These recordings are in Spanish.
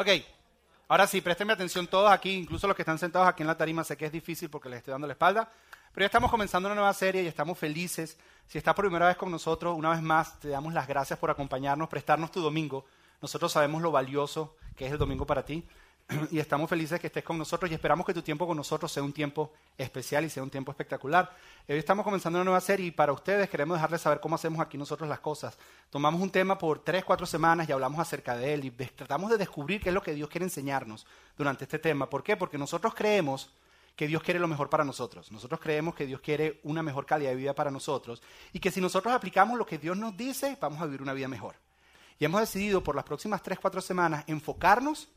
Ok, ahora sí, préstenme atención todos aquí, incluso los que están sentados aquí en la tarima, sé que es difícil porque les estoy dando la espalda, pero ya estamos comenzando una nueva serie y estamos felices. Si estás por primera vez con nosotros, una vez más, te damos las gracias por acompañarnos, prestarnos tu domingo. Nosotros sabemos lo valioso que es el domingo para ti y estamos felices que estés con nosotros y esperamos que tu tiempo con nosotros sea un tiempo especial y sea un tiempo espectacular. Hoy estamos comenzando una nueva serie y para ustedes queremos dejarles saber cómo hacemos aquí nosotros las cosas. Tomamos un tema por tres, cuatro semanas y hablamos acerca de él y tratamos de descubrir qué es lo que Dios quiere enseñarnos durante este tema. ¿Por qué? Porque nosotros creemos que Dios quiere lo mejor para nosotros. Nosotros creemos que Dios quiere una mejor calidad de vida para nosotros y que si nosotros aplicamos lo que Dios nos dice, vamos a vivir una vida mejor. Y hemos decidido por las próximas tres, cuatro semanas enfocarnos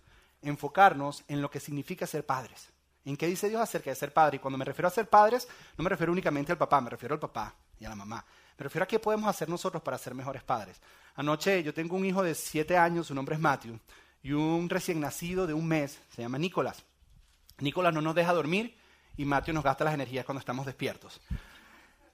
enfocarnos en lo que significa ser padres. ¿En qué dice Dios acerca de ser padre? Y cuando me refiero a ser padres, no me refiero únicamente al papá, me refiero al papá y a la mamá. Me refiero a qué podemos hacer nosotros para ser mejores padres. Anoche yo tengo un hijo de siete años, su nombre es Matthew, y un recién nacido de un mes, se llama Nicolás. Nicolás no nos deja dormir y Matthew nos gasta las energías cuando estamos despiertos.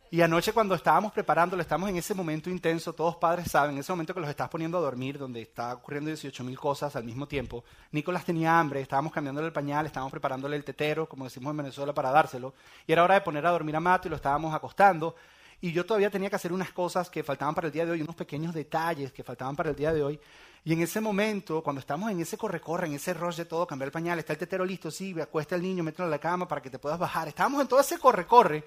Y anoche cuando estábamos preparándolo, estamos en ese momento intenso, todos padres saben, en ese momento que los estás poniendo a dormir, donde está ocurriendo 18 mil cosas al mismo tiempo. Nicolás tenía hambre, estábamos cambiándole el pañal, estábamos preparándole el tetero, como decimos en Venezuela, para dárselo. Y era hora de poner a dormir a Mato y lo estábamos acostando. Y yo todavía tenía que hacer unas cosas que faltaban para el día de hoy, unos pequeños detalles que faltaban para el día de hoy. Y en ese momento, cuando estamos en ese corre-corre, en ese rush de todo, cambiar el pañal, está el tetero listo, sí, acuesta al niño, mételo en la cama para que te puedas bajar. Estábamos en todo ese corre-corre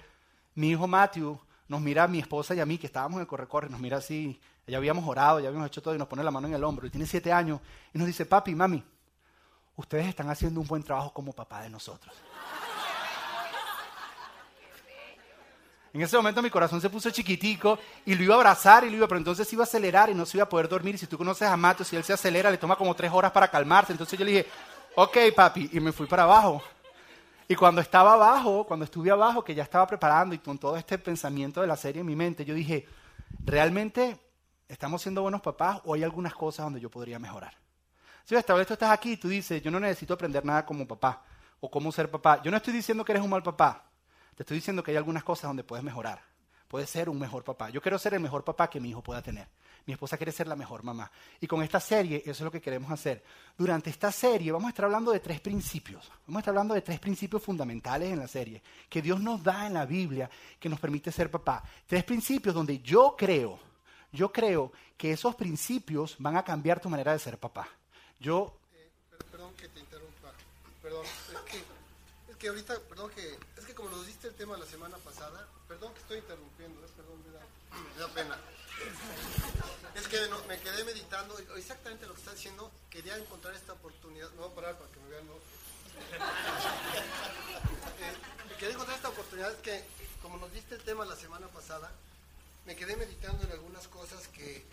mi hijo Matthew nos mira a mi esposa y a mí, que estábamos en el corre-corre, nos mira así, ya habíamos orado, ya habíamos hecho todo y nos pone la mano en el hombro. Y tiene siete años y nos dice, papi, mami, ustedes están haciendo un buen trabajo como papá de nosotros. En ese momento mi corazón se puso chiquitico y lo iba a abrazar y lo iba, pero entonces iba a acelerar y no se iba a poder dormir. Y si tú conoces a Mato, si él se acelera, le toma como tres horas para calmarse. Entonces yo le dije, ok, papi, y me fui para abajo. Y cuando estaba abajo, cuando estuve abajo, que ya estaba preparando y con todo este pensamiento de la serie en mi mente, yo dije, ¿realmente estamos siendo buenos papás o hay algunas cosas donde yo podría mejorar? Si esta vez tú estás aquí y tú dices, yo no necesito aprender nada como papá o cómo ser papá. Yo no estoy diciendo que eres un mal papá, te estoy diciendo que hay algunas cosas donde puedes mejorar. Puedes ser un mejor papá. Yo quiero ser el mejor papá que mi hijo pueda tener. Mi esposa quiere ser la mejor mamá. Y con esta serie eso es lo que queremos hacer. Durante esta serie vamos a estar hablando de tres principios. Vamos a estar hablando de tres principios fundamentales en la serie que Dios nos da en la Biblia que nos permite ser papá. Tres principios donde yo creo, yo creo que esos principios van a cambiar tu manera de ser papá. Yo... Eh, perdón que te interrumpa. Perdón, es que, ahorita, perdón que, es que como nos diste el tema la semana pasada, perdón que estoy interrumpiendo, eh, perdón, me da, me da pena. Es que me exactamente lo que está diciendo. Quería encontrar esta oportunidad. No voy a parar para que me vean. ¿no? eh, quería encontrar esta oportunidad que, como nos diste el tema la semana pasada, me quedé meditando en algunas cosas que,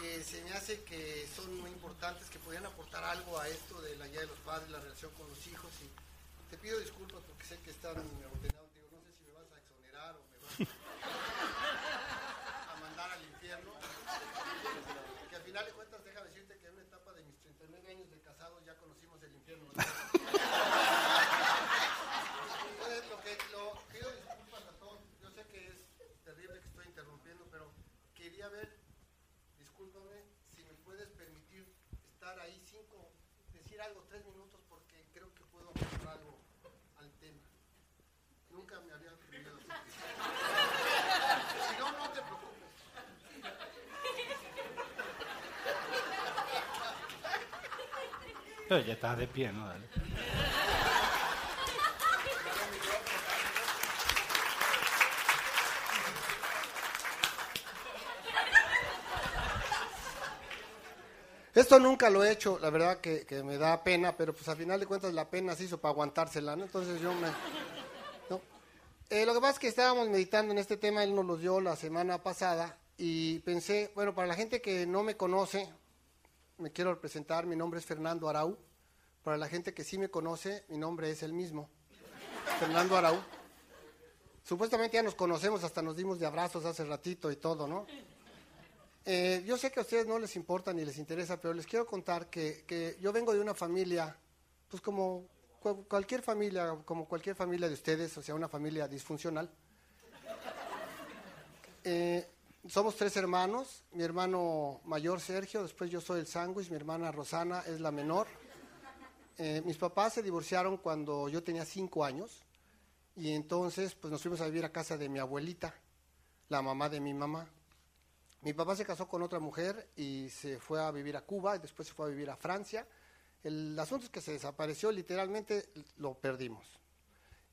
que se me hace que son muy importantes, que podrían aportar algo a esto de la guía de los padres, la relación con los hijos. Y te pido disculpas porque sé que están ordenados. Digo, no sé si me vas a exonerar o me vas a... final de cuentas, déjame decirte que en una etapa de mis 39 años de casado ya conocimos el infierno. Entonces, lo que, lo, pido disculpas a todos. Yo sé que es terrible que estoy interrumpiendo, pero quería ver, discúlpame, si me puedes permitir estar ahí cinco, decir algo, tres minutos, porque creo que puedo aportar algo al tema. Nunca me había ocurrido Si no, no te preocupes. Pero ya estás de pie, ¿no? Dale. Esto nunca lo he hecho, la verdad que, me da pena, pero pues al final de cuentas la pena se hizo para aguantársela, ¿no? Entonces yo me... Eh, lo que pasa es que estábamos meditando en este tema, él nos lo dio la semana pasada y pensé, bueno, para la gente que no me conoce, me quiero presentar, mi nombre es Fernando Arau. Para la gente que sí me conoce, mi nombre es el mismo, Fernando Arau. Supuestamente ya nos conocemos, hasta nos dimos de abrazos hace ratito y todo, ¿no? Eh, yo sé que a ustedes no les importa ni les interesa, pero les quiero contar que, yo vengo de una familia, pues como cualquier familia, como cualquier familia de ustedes, o sea, una familia disfuncional. Eh, somos tres hermanos, mi hermano mayor Sergio, después yo soy el sándwich, mi hermana Rosana es la menor. Eh, mis papás se divorciaron cuando yo tenía cinco años y entonces pues nos fuimos a vivir a casa de mi abuelita, la mamá de mi mamá. Mi papá se casó con otra mujer y se fue a vivir a Cuba y después se fue a vivir a Francia. El asunto es que se desapareció, literalmente lo perdimos.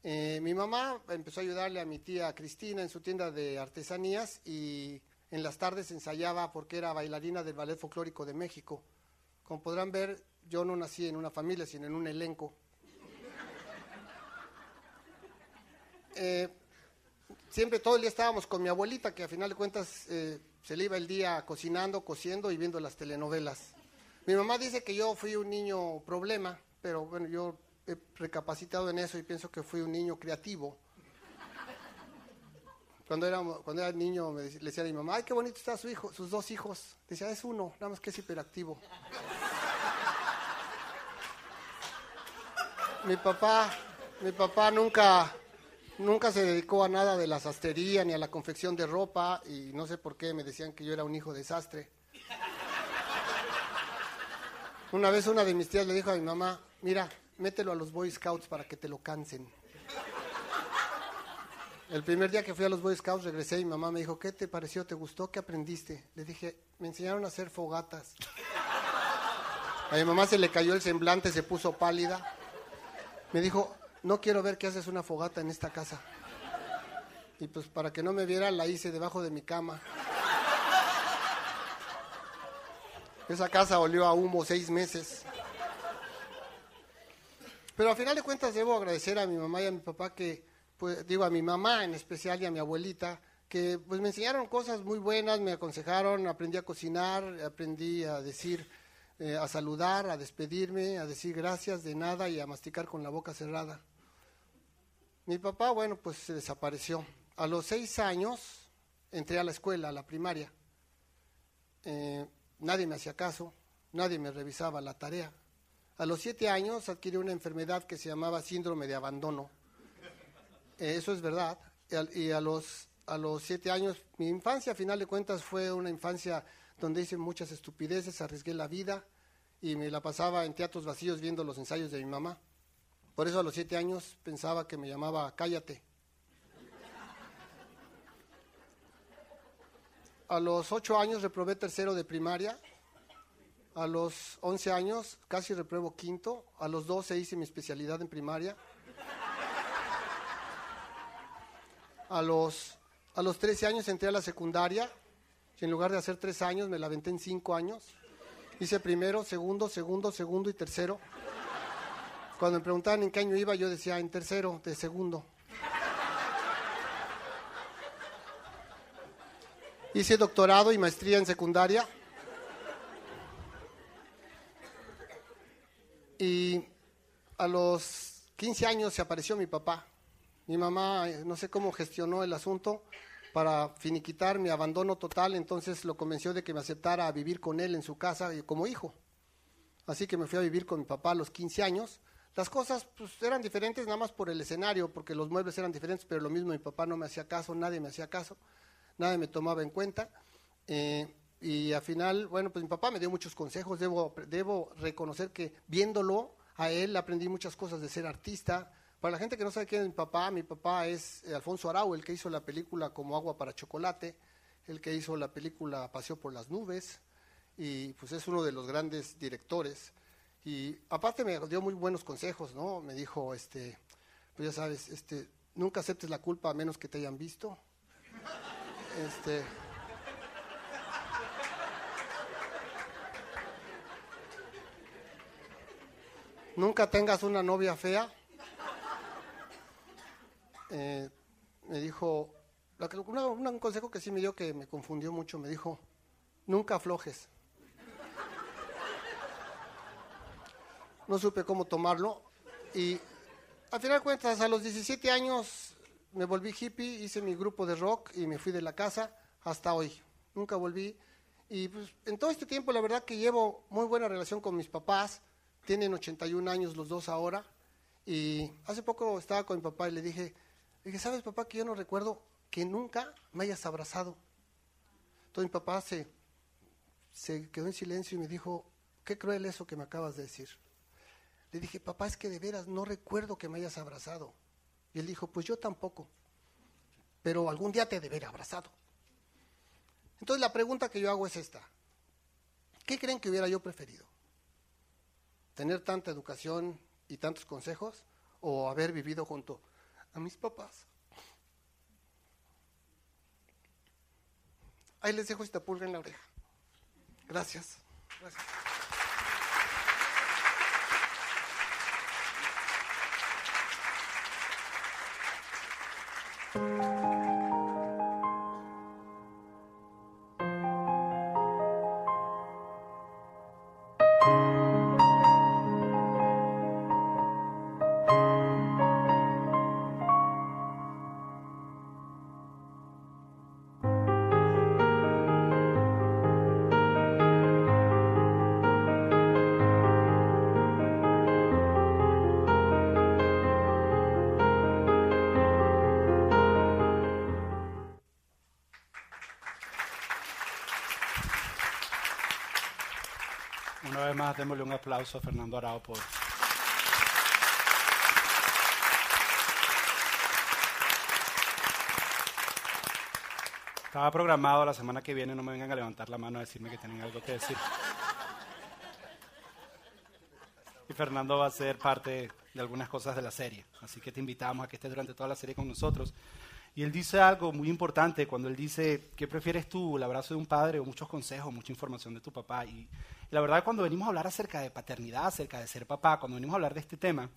Eh, mi mamá empezó a ayudarle a mi tía Cristina en su tienda de artesanías y en las tardes ensayaba porque era bailarina del Ballet Folclórico de México. Como podrán ver, yo no nací en una familia, sino en un elenco. Eh, siempre todo el día estábamos con mi abuelita, que a final de cuentas eh, se le iba el día cocinando, cociendo y viendo las telenovelas. Mi mamá dice que yo fui un niño problema, pero bueno, yo he recapacitado en eso y pienso que fui un niño creativo. Cuando era, cuando era niño le decía a mi mamá, ay, qué bonito está su hijo, sus dos hijos. Decía, es uno, nada más que es hiperactivo. mi papá, mi papá nunca, nunca se dedicó a nada de la sastrería ni a la confección de ropa y no sé por qué me decían que yo era un hijo desastre. Una vez una de mis tías le dijo a mi mamá, mira, mételo a los Boy Scouts para que te lo cansen. El primer día que fui a los Boy Scouts regresé y mi mamá me dijo, ¿qué te pareció? ¿Te gustó? ¿Qué aprendiste? Le dije, me enseñaron a hacer fogatas. A mi mamá se le cayó el semblante, se puso pálida. Me dijo, no quiero ver que haces una fogata en esta casa. Y pues para que no me viera la hice debajo de mi cama. Esa casa olió a humo seis meses. Pero al final de cuentas debo agradecer a mi mamá y a mi papá que, pues digo a mi mamá en especial y a mi abuelita, que pues me enseñaron cosas muy buenas, me aconsejaron, aprendí a cocinar, aprendí a decir, eh, a saludar, a despedirme, a decir gracias de nada y a masticar con la boca cerrada. Mi papá, bueno, pues se desapareció. A los seis años entré a la escuela, a la primaria. Eh, nadie me hacía caso, nadie me revisaba la tarea. A los siete años adquirí una enfermedad que se llamaba síndrome de abandono. Eh, eso es verdad. Y a, los, a los siete años, mi infancia, a final de cuentas, fue una infancia donde hice muchas estupideces, arriesgué la vida y me la pasaba en teatros vacíos viendo los ensayos de mi mamá. Por eso a los siete años pensaba que me llamaba Cállate. A los ocho años reprobé tercero de primaria a los 11 años casi repruebo quinto. A los 12 hice mi especialidad en primaria. A los, a los 13 años entré a la secundaria. Y en lugar de hacer tres años, me la aventé en cinco años. Hice primero, segundo, segundo, segundo y tercero. Cuando me preguntaban en qué año iba, yo decía en tercero, de segundo. Hice doctorado y maestría en secundaria. Y a los 15 años se apareció mi papá. Mi mamá, eh, no sé cómo gestionó el asunto para finiquitar mi abandono total, entonces lo convenció de que me aceptara vivir con él en su casa como hijo. Así que me fui a vivir con mi papá a los 15 años. Las cosas pues, eran diferentes nada más por el escenario, porque los muebles eran diferentes, pero lo mismo mi papá no me hacía caso, nadie me hacía caso, nadie me tomaba en cuenta. Eh, y al final, bueno, pues mi papá me dio muchos consejos, debo, debo reconocer que viéndolo a él aprendí muchas cosas de ser artista. Para la gente que no sabe quién es mi papá, mi papá es eh, Alfonso Arau, el que hizo la película Como agua para chocolate, el que hizo la película Paseo por las nubes, y pues es uno de los grandes directores. Y aparte me dio muy buenos consejos, ¿no? Me dijo, este, pues ya sabes, este, nunca aceptes la culpa a menos que te hayan visto. Este, nunca tengas una novia fea. Eh, me dijo, un consejo que sí me dio que me confundió mucho, me dijo, nunca aflojes. No supe cómo tomarlo y al final de cuentas a los 17 años me volví hippie, hice mi grupo de rock y me fui de la casa hasta hoy. Nunca volví y pues, en todo este tiempo la verdad que llevo muy buena relación con mis papás tienen 81 años los dos ahora. Y hace poco estaba con mi papá y le dije, dije, ¿sabes papá que yo no recuerdo que nunca me hayas abrazado? Entonces mi papá se, se quedó en silencio y me dijo, qué cruel eso que me acabas de decir. Le dije, papá, es que de veras no recuerdo que me hayas abrazado. Y él dijo, pues yo tampoco, pero algún día te deberé abrazado. Entonces la pregunta que yo hago es esta. ¿Qué creen que hubiera yo preferido? ¿Tener tanta educación y tantos consejos o haber vivido junto a mis papás? Ahí les dejo esta pulga en la oreja. Gracias. Gracias. Más, démosle un aplauso a Fernando Arao por... Estaba programado la semana que viene, no me vengan a levantar la mano a decirme que tienen algo que decir. Y Fernando va a ser parte de algunas cosas de la serie, así que te invitamos a que estés durante toda la serie con nosotros. Y él dice algo muy importante cuando él dice, ¿qué prefieres tú, el abrazo de un padre o muchos consejos, mucha información de tu papá? Y, la verdad cuando venimos a hablar acerca de paternidad, acerca de ser papá, cuando venimos a hablar de este tema,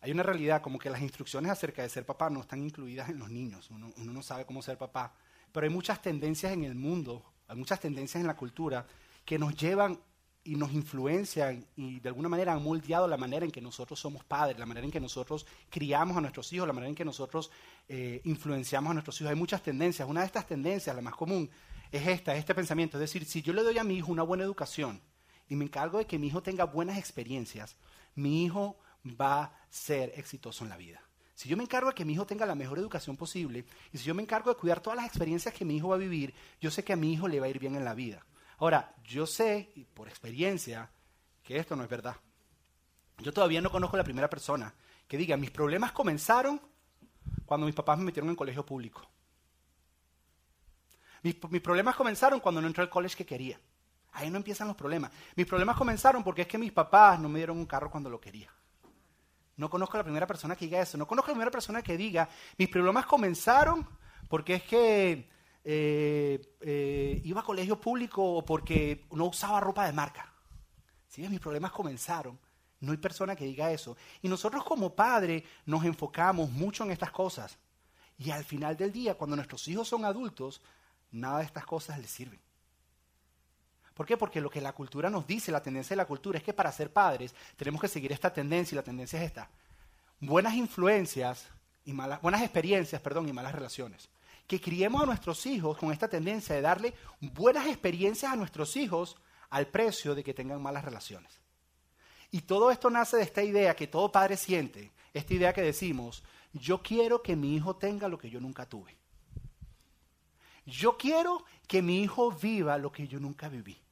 hay una realidad como que las instrucciones acerca de ser papá no están incluidas en los niños, uno, no sabe cómo ser papá, pero hay muchas tendencias en el mundo, hay muchas tendencias en la cultura que nos llevan y nos influencian y de alguna manera han moldeado la manera en que nosotros somos padres, la manera en que nosotros criamos a nuestros hijos, la manera en que nosotros eh, influenciamos a nuestros hijos. Hay muchas tendencias. Una de estas tendencias, la más común, es esta, es este pensamiento. Es decir, si yo le doy a mi hijo una buena educación y me encargo de que mi hijo tenga buenas experiencias, mi hijo va a ser exitoso en la vida. Si yo me encargo de que mi hijo tenga la mejor educación posible y si yo me encargo de cuidar todas las experiencias que mi hijo va a vivir, yo sé que a mi hijo le va a ir bien en la vida. Ahora, yo sé, por experiencia, que esto no es verdad. Yo todavía no conozco la primera persona que diga, mis problemas comenzaron cuando mis papás me metieron en colegio público. Mis, mis problemas comenzaron cuando no entré al colegio que quería. Ahí no empiezan los problemas. Mis problemas comenzaron porque es que mis papás no me dieron un carro cuando lo quería. No conozco a la primera persona que diga eso. No conozco a la primera persona que diga, mis problemas comenzaron porque es que eh, eh, iba a colegio público o porque no usaba ropa de marca. ¿Sí? Mis problemas comenzaron. No hay persona que diga eso. Y nosotros como padres nos enfocamos mucho en estas cosas. Y al final del día, cuando nuestros hijos son adultos, nada de estas cosas les sirven. ¿Por qué? Porque lo que la cultura nos dice, la tendencia de la cultura, es que para ser padres tenemos que seguir esta tendencia y la tendencia es esta. Buenas influencias y malas, buenas experiencias, perdón, y malas relaciones. Que criemos a nuestros hijos con esta tendencia de darle buenas experiencias a nuestros hijos al precio de que tengan malas relaciones. Y todo esto nace de esta idea que todo padre siente, esta idea que decimos, yo quiero que mi hijo tenga lo que yo nunca tuve. Yo quiero que mi hijo viva lo que yo nunca viví.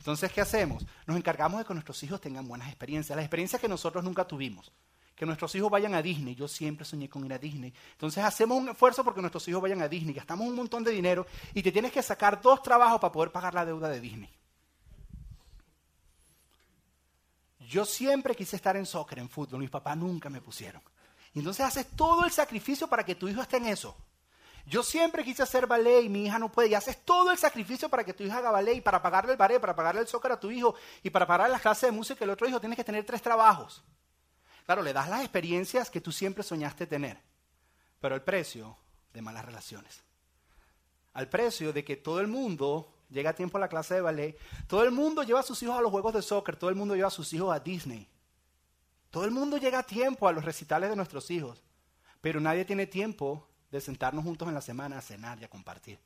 Entonces, ¿qué hacemos? Nos encargamos de que nuestros hijos tengan buenas experiencias, las experiencias que nosotros nunca tuvimos. Que nuestros hijos vayan a Disney. Yo siempre soñé con ir a Disney. Entonces hacemos un esfuerzo porque nuestros hijos vayan a Disney. Gastamos un montón de dinero y te tienes que sacar dos trabajos para poder pagar la deuda de Disney. Yo siempre quise estar en soccer, en fútbol. Mis papás nunca me pusieron. Y entonces haces todo el sacrificio para que tu hijo esté en eso. Yo siempre quise hacer ballet y mi hija no puede. Y haces todo el sacrificio para que tu hija haga ballet y para pagarle el ballet, para pagarle el soccer a tu hijo y para pagar las clases de música el otro hijo tienes que tener tres trabajos. Claro, le das las experiencias que tú siempre soñaste tener, pero al precio de malas relaciones. Al precio de que todo el mundo llega a tiempo a la clase de ballet, todo el mundo lleva a sus hijos a los juegos de soccer, todo el mundo lleva a sus hijos a Disney. Todo el mundo llega a tiempo a los recitales de nuestros hijos, pero nadie tiene tiempo de sentarnos juntos en la semana a cenar y a compartir.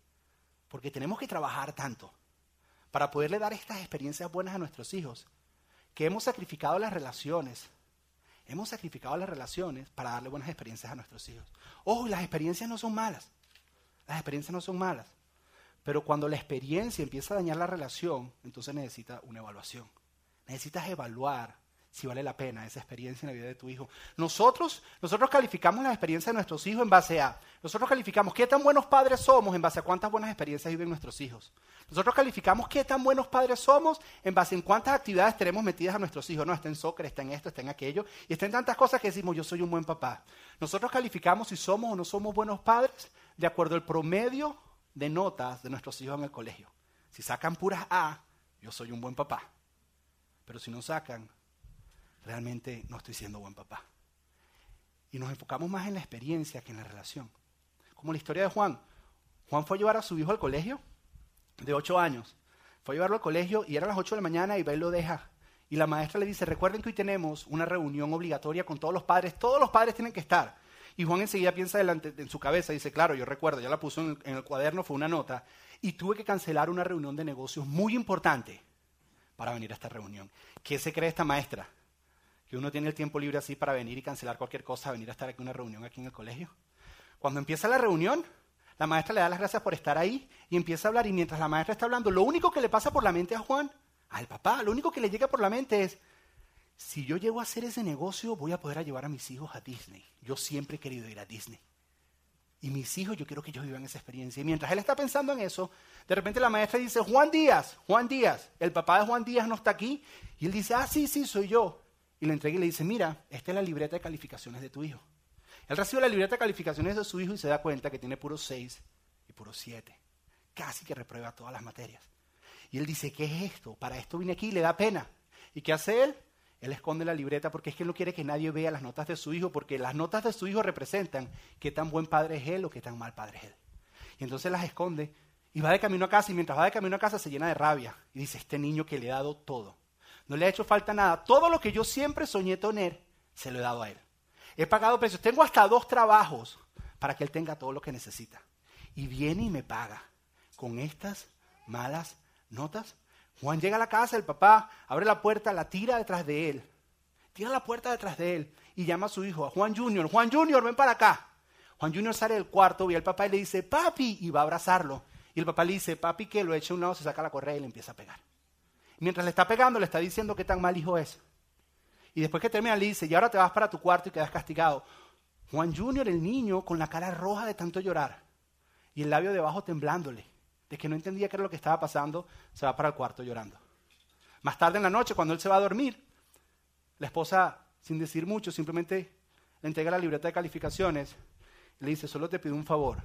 Porque tenemos que trabajar tanto para poderle dar estas experiencias buenas a nuestros hijos, que hemos sacrificado las relaciones. Hemos sacrificado las relaciones para darle buenas experiencias a nuestros hijos. Ojo, las experiencias no son malas. Las experiencias no son malas. Pero cuando la experiencia empieza a dañar la relación, entonces necesita una evaluación. Necesitas evaluar si vale la pena esa experiencia en la vida de tu hijo. Nosotros, nosotros calificamos la experiencia de nuestros hijos en base a, nosotros calificamos qué tan buenos padres somos en base a cuántas buenas experiencias viven nuestros hijos. Nosotros calificamos qué tan buenos padres somos en base a cuántas actividades tenemos metidas a nuestros hijos. No, está en soccer, está en esto, está en aquello, y está en tantas cosas que decimos, yo soy un buen papá. Nosotros calificamos si somos o no somos buenos padres de acuerdo al promedio de notas de nuestros hijos en el colegio. Si sacan puras A, yo soy un buen papá. Pero si no sacan, realmente no estoy siendo buen papá. Y nos enfocamos más en la experiencia que en la relación. Como la historia de Juan. Juan fue a llevar a su hijo al colegio de ocho años. Fue a llevarlo al colegio y eran las ocho de la mañana y va y lo deja. Y la maestra le dice, recuerden que hoy tenemos una reunión obligatoria con todos los padres. Todos los padres tienen que estar. Y Juan enseguida piensa delante, en su cabeza, dice, claro, yo recuerdo, ya la puso en en el cuaderno, fue una nota. Y tuve que cancelar una reunión de negocios muy importante para venir a esta reunión. ¿Qué se cree esta maestra? Que uno tiene el tiempo libre así para venir y cancelar cualquier cosa, venir a estar aquí en una reunión aquí en el colegio. Cuando empieza la reunión, la maestra le da las gracias por estar ahí y empieza a hablar y mientras la maestra está hablando, lo único que le pasa por la mente a Juan, al papá, lo único que le llega por la mente es, si yo llego a hacer ese negocio, voy a poder llevar a mis hijos a Disney. Yo siempre he querido ir a Disney. Y mis hijos, yo quiero que ellos vivan esa experiencia. Y mientras él está pensando en eso, de repente la maestra dice, Juan Díaz, Juan Díaz, el papá de Juan Díaz no está aquí. Y él dice, ah, sí, sí, soy yo y le entrega y le dice, mira, esta es la libreta de calificaciones de tu hijo. Él recibe la libreta de calificaciones de su hijo y se da cuenta que tiene puros seis y puros siete. Casi que reprueba todas las materias. Y él dice, ¿qué es esto? Para esto vine aquí y le da pena. ¿Y qué hace él? Él esconde la libreta porque es que no quiere que nadie vea las notas de su hijo, porque las notas de su hijo representan qué tan buen padre es él o qué tan mal padre es él. Y entonces las esconde y va de camino a casa y mientras va de camino a casa se llena de rabia y dice, este niño que le he dado todo no le ha hecho falta nada. Todo lo que yo siempre soñé tener, se lo he dado a él. He pagado precios. Tengo hasta dos trabajos para que él tenga todo lo que necesita. Y viene y me paga con estas malas notas. Juan llega a la casa, el papá abre la puerta, la tira detrás de él. Tira la puerta detrás de él y llama a su hijo, a Juan Junior. Juan Junior, ven para acá. Juan Junior sale del cuarto, ve al papá y le dice, papi, y va a abrazarlo. Y el papá le dice, papi, que lo echa a un lado, se saca la correa y le empieza a pegar. Mientras le está pegando, le está diciendo qué tan mal hijo es. Y después que termina, le dice, y ahora te vas para tu cuarto y quedas castigado. Juan Junior, el niño, con la cara roja de tanto llorar y el labio debajo temblándole, de que no entendía qué era lo que estaba pasando, se va para el cuarto llorando. Más tarde en la noche, cuando él se va a dormir, la esposa, sin decir mucho, simplemente le entrega la libreta de calificaciones y le dice, solo te pido un favor,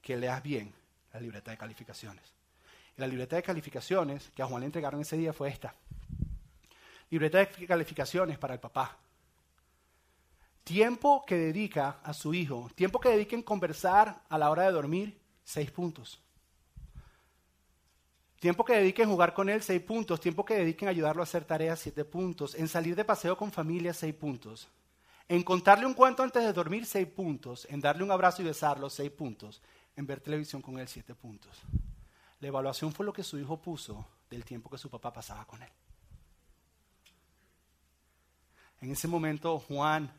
que leas bien la libreta de calificaciones. La libreta de calificaciones que a Juan le entregaron ese día fue esta. Libreta de calificaciones para el papá. Tiempo que dedica a su hijo, tiempo que dedica en conversar a la hora de dormir, seis puntos. Tiempo que dedique en jugar con él, seis puntos. Tiempo que dedique en ayudarlo a hacer tareas, siete puntos. En salir de paseo con familia, seis puntos. En contarle un cuento antes de dormir, seis puntos. En darle un abrazo y besarlo, seis puntos. En ver televisión con él, siete puntos. La evaluación fue lo que su hijo puso del tiempo que su papá pasaba con él. En ese momento Juan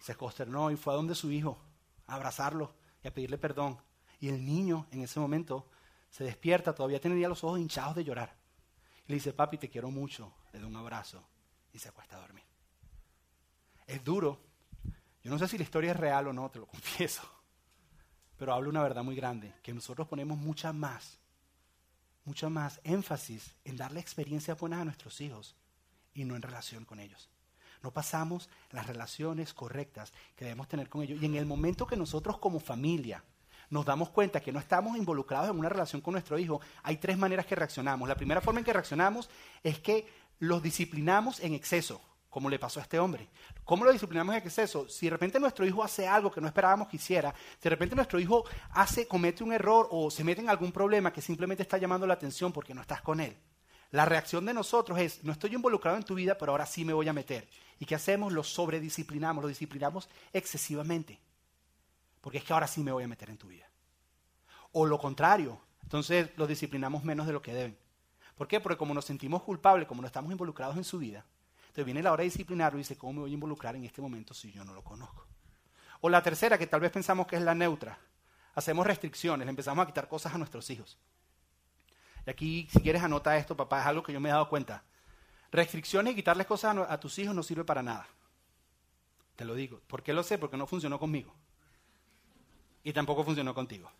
se consternó y fue a donde su hijo a abrazarlo y a pedirle perdón. Y el niño en ese momento se despierta, todavía tenía los ojos hinchados de llorar. Y le dice, papi, te quiero mucho, le da un abrazo y se acuesta a dormir. Es duro. Yo no sé si la historia es real o no, te lo confieso pero hablo una verdad muy grande, que nosotros ponemos mucha más, mucha más énfasis en darle experiencias buenas a nuestros hijos y no en relación con ellos. No pasamos las relaciones correctas que debemos tener con ellos. Y en el momento que nosotros como familia nos damos cuenta que no estamos involucrados en una relación con nuestro hijo, hay tres maneras que reaccionamos. La primera forma en que reaccionamos es que los disciplinamos en exceso como le pasó a este hombre. ¿Cómo lo disciplinamos en exceso? Si de repente nuestro hijo hace algo que no esperábamos que hiciera, si de repente nuestro hijo hace, comete un error o se mete en algún problema que simplemente está llamando la atención porque no estás con él, la reacción de nosotros es, no estoy involucrado en tu vida, pero ahora sí me voy a meter. ¿Y qué hacemos? Lo sobredisciplinamos, lo disciplinamos excesivamente. Porque es que ahora sí me voy a meter en tu vida. O lo contrario, entonces lo disciplinamos menos de lo que deben. ¿Por qué? Porque como nos sentimos culpables, como no estamos involucrados en su vida, entonces viene la hora de disciplinar y dice, ¿cómo me voy a involucrar en este momento si yo no lo conozco? O la tercera, que tal vez pensamos que es la neutra. Hacemos restricciones, le empezamos a quitar cosas a nuestros hijos. Y aquí, si quieres, anota esto, papá, es algo que yo me he dado cuenta. Restricciones y quitarles cosas a, a tus hijos no sirve para nada. Te lo digo. ¿Por qué lo sé? Porque no funcionó conmigo. Y tampoco funcionó contigo.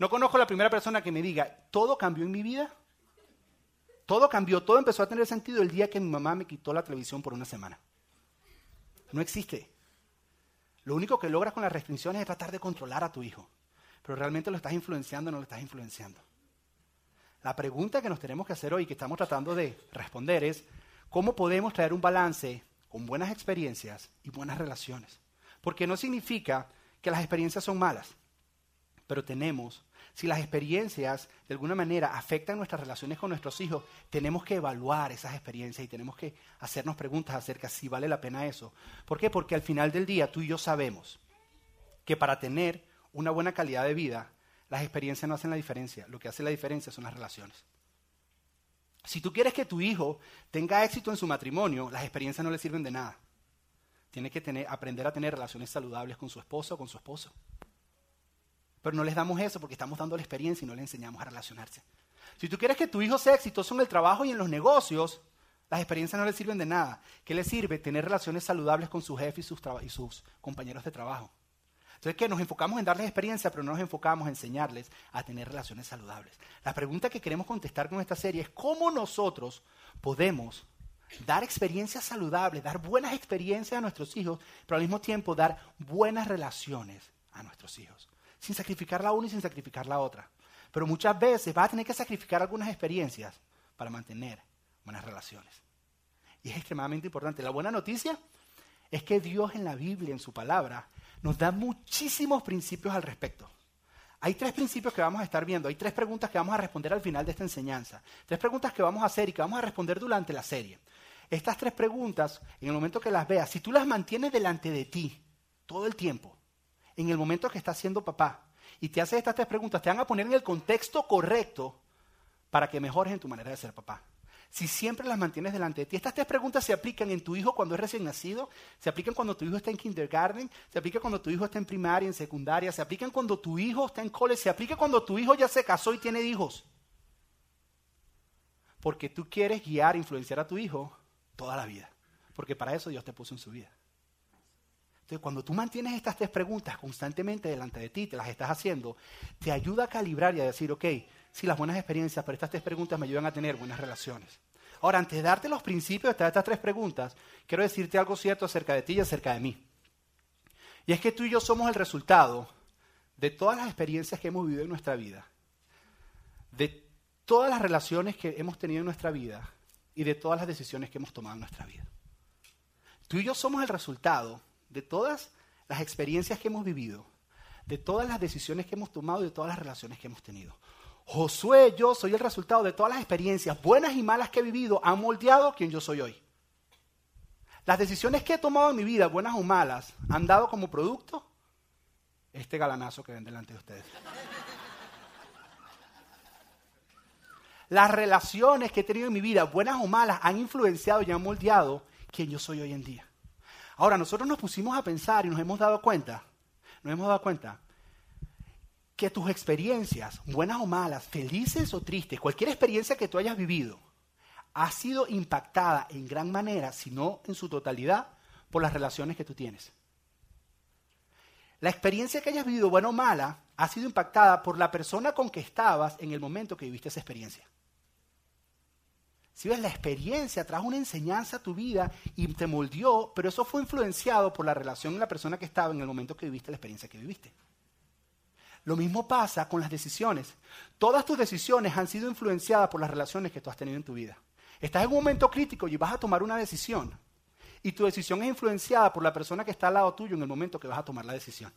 No conozco la primera persona que me diga, todo cambió en mi vida. Todo cambió, todo empezó a tener sentido el día que mi mamá me quitó la televisión por una semana. No existe. Lo único que logras con las restricciones es tratar de controlar a tu hijo. Pero realmente lo estás influenciando o no lo estás influenciando. La pregunta que nos tenemos que hacer hoy, que estamos tratando de responder, es cómo podemos traer un balance con buenas experiencias y buenas relaciones. Porque no significa que las experiencias son malas, pero tenemos si las experiencias de alguna manera afectan nuestras relaciones con nuestros hijos, tenemos que evaluar esas experiencias y tenemos que hacernos preguntas acerca si vale la pena eso. ¿Por qué? Porque al final del día tú y yo sabemos que para tener una buena calidad de vida, las experiencias no hacen la diferencia. Lo que hace la diferencia son las relaciones. Si tú quieres que tu hijo tenga éxito en su matrimonio, las experiencias no le sirven de nada. Tiene que tener, aprender a tener relaciones saludables con su esposo o con su esposo. Pero no les damos eso porque estamos dando la experiencia y no les enseñamos a relacionarse. Si tú quieres que tu hijo sea exitoso en el trabajo y en los negocios, las experiencias no le sirven de nada. ¿Qué le sirve? Tener relaciones saludables con su jefe y sus, compañeros de trabajo. Entonces, ¿qué? Nos enfocamos en darles experiencia, pero no nos enfocamos en enseñarles a tener relaciones saludables. La pregunta que queremos contestar con esta serie es cómo nosotros podemos dar experiencias saludables, dar buenas experiencias a nuestros hijos, pero al mismo tiempo dar buenas relaciones a nuestros hijos sin sacrificar la una y sin sacrificar la otra. Pero muchas veces vas a tener que sacrificar algunas experiencias para mantener buenas relaciones. Y es extremadamente importante. La buena noticia es que Dios en la Biblia, en su palabra, nos da muchísimos principios al respecto. Hay tres principios que vamos a estar viendo, hay tres preguntas que vamos a responder al final de esta enseñanza, tres preguntas que vamos a hacer y que vamos a responder durante la serie. Estas tres preguntas, en el momento que las veas, si tú las mantienes delante de ti todo el tiempo, en el momento que estás siendo papá y te haces estas tres preguntas, te van a poner en el contexto correcto para que mejores en tu manera de ser papá. Si siempre las mantienes delante de ti, estas tres preguntas se aplican en tu hijo cuando es recién nacido, se aplican cuando tu hijo está en kindergarten, se aplican cuando tu hijo está en primaria, en secundaria, se aplican cuando tu hijo está en cole, se aplica cuando tu hijo ya se casó y tiene hijos. Porque tú quieres guiar, influenciar a tu hijo toda la vida. Porque para eso Dios te puso en su vida. Entonces, cuando tú mantienes estas tres preguntas constantemente delante de ti, te las estás haciendo, te ayuda a calibrar y a decir, ok, sí, las buenas experiencias, pero estas tres preguntas me ayudan a tener buenas relaciones. Ahora, antes de darte los principios de estas tres preguntas, quiero decirte algo cierto acerca de ti y acerca de mí. Y es que tú y yo somos el resultado de todas las experiencias que hemos vivido en nuestra vida, de todas las relaciones que hemos tenido en nuestra vida y de todas las decisiones que hemos tomado en nuestra vida. Tú y yo somos el resultado de todas las experiencias que hemos vivido, de todas las decisiones que hemos tomado y de todas las relaciones que hemos tenido. Josué, yo soy el resultado de todas las experiencias, buenas y malas que he vivido, han moldeado quien yo soy hoy. Las decisiones que he tomado en mi vida, buenas o malas, han dado como producto este galanazo que ven delante de ustedes. Las relaciones que he tenido en mi vida, buenas o malas, han influenciado y han moldeado quien yo soy hoy en día. Ahora, nosotros nos pusimos a pensar y nos hemos dado cuenta, nos hemos dado cuenta que tus experiencias, buenas o malas, felices o tristes, cualquier experiencia que tú hayas vivido, ha sido impactada en gran manera, si no en su totalidad, por las relaciones que tú tienes. La experiencia que hayas vivido, buena o mala, ha sido impactada por la persona con que estabas en el momento que viviste esa experiencia. Si ves, la experiencia trajo una enseñanza a tu vida y te moldeó, pero eso fue influenciado por la relación de la persona que estaba en el momento que viviste la experiencia que viviste. Lo mismo pasa con las decisiones. Todas tus decisiones han sido influenciadas por las relaciones que tú has tenido en tu vida. Estás en un momento crítico y vas a tomar una decisión. Y tu decisión es influenciada por la persona que está al lado tuyo en el momento que vas a tomar la decisión.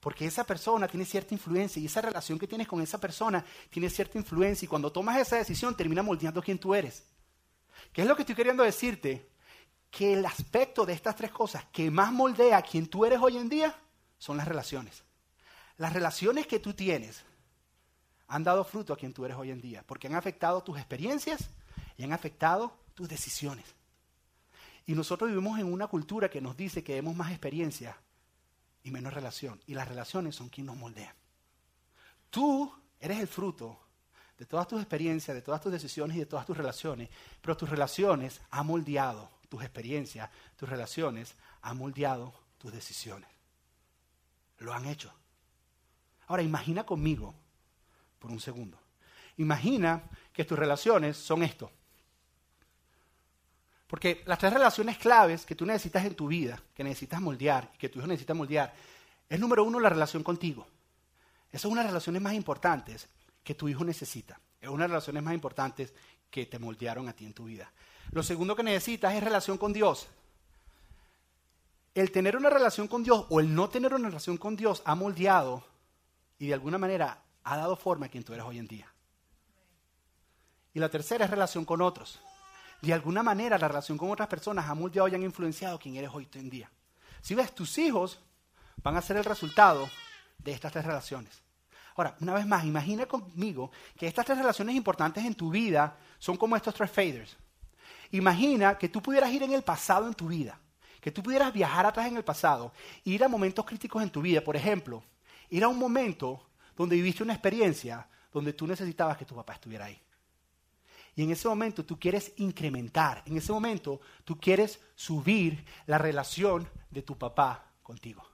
Porque esa persona tiene cierta influencia y esa relación que tienes con esa persona tiene cierta influencia y cuando tomas esa decisión termina moldeando quién tú eres. ¿Qué es lo que estoy queriendo decirte? Que el aspecto de estas tres cosas que más moldea a quien tú eres hoy en día son las relaciones. Las relaciones que tú tienes han dado fruto a quien tú eres hoy en día, porque han afectado tus experiencias y han afectado tus decisiones. Y nosotros vivimos en una cultura que nos dice que demos más experiencia y menos relación. Y las relaciones son quien nos moldean. Tú eres el fruto de todas tus experiencias, de todas tus decisiones y de todas tus relaciones, pero tus relaciones han moldeado tus experiencias, tus relaciones han moldeado tus decisiones. Lo han hecho. Ahora imagina conmigo, por un segundo, imagina que tus relaciones son esto. Porque las tres relaciones claves que tú necesitas en tu vida, que necesitas moldear y que tu hijo necesita moldear, es número uno la relación contigo. Esa es una de las relaciones más importantes que tu hijo necesita. Es una de las relaciones más importantes que te moldearon a ti en tu vida. Lo segundo que necesitas es relación con Dios. El tener una relación con Dios o el no tener una relación con Dios ha moldeado y de alguna manera ha dado forma a quien tú eres hoy en día. Y la tercera es relación con otros. De alguna manera la relación con otras personas ha moldeado y han influenciado quien eres hoy en día. Si ves, tus hijos van a ser el resultado de estas tres relaciones. Ahora, una vez más, imagina conmigo que estas tres relaciones importantes en tu vida son como estos tres faders. Imagina que tú pudieras ir en el pasado en tu vida, que tú pudieras viajar atrás en el pasado, ir a momentos críticos en tu vida. Por ejemplo, ir a un momento donde viviste una experiencia donde tú necesitabas que tu papá estuviera ahí. Y en ese momento tú quieres incrementar, en ese momento tú quieres subir la relación de tu papá contigo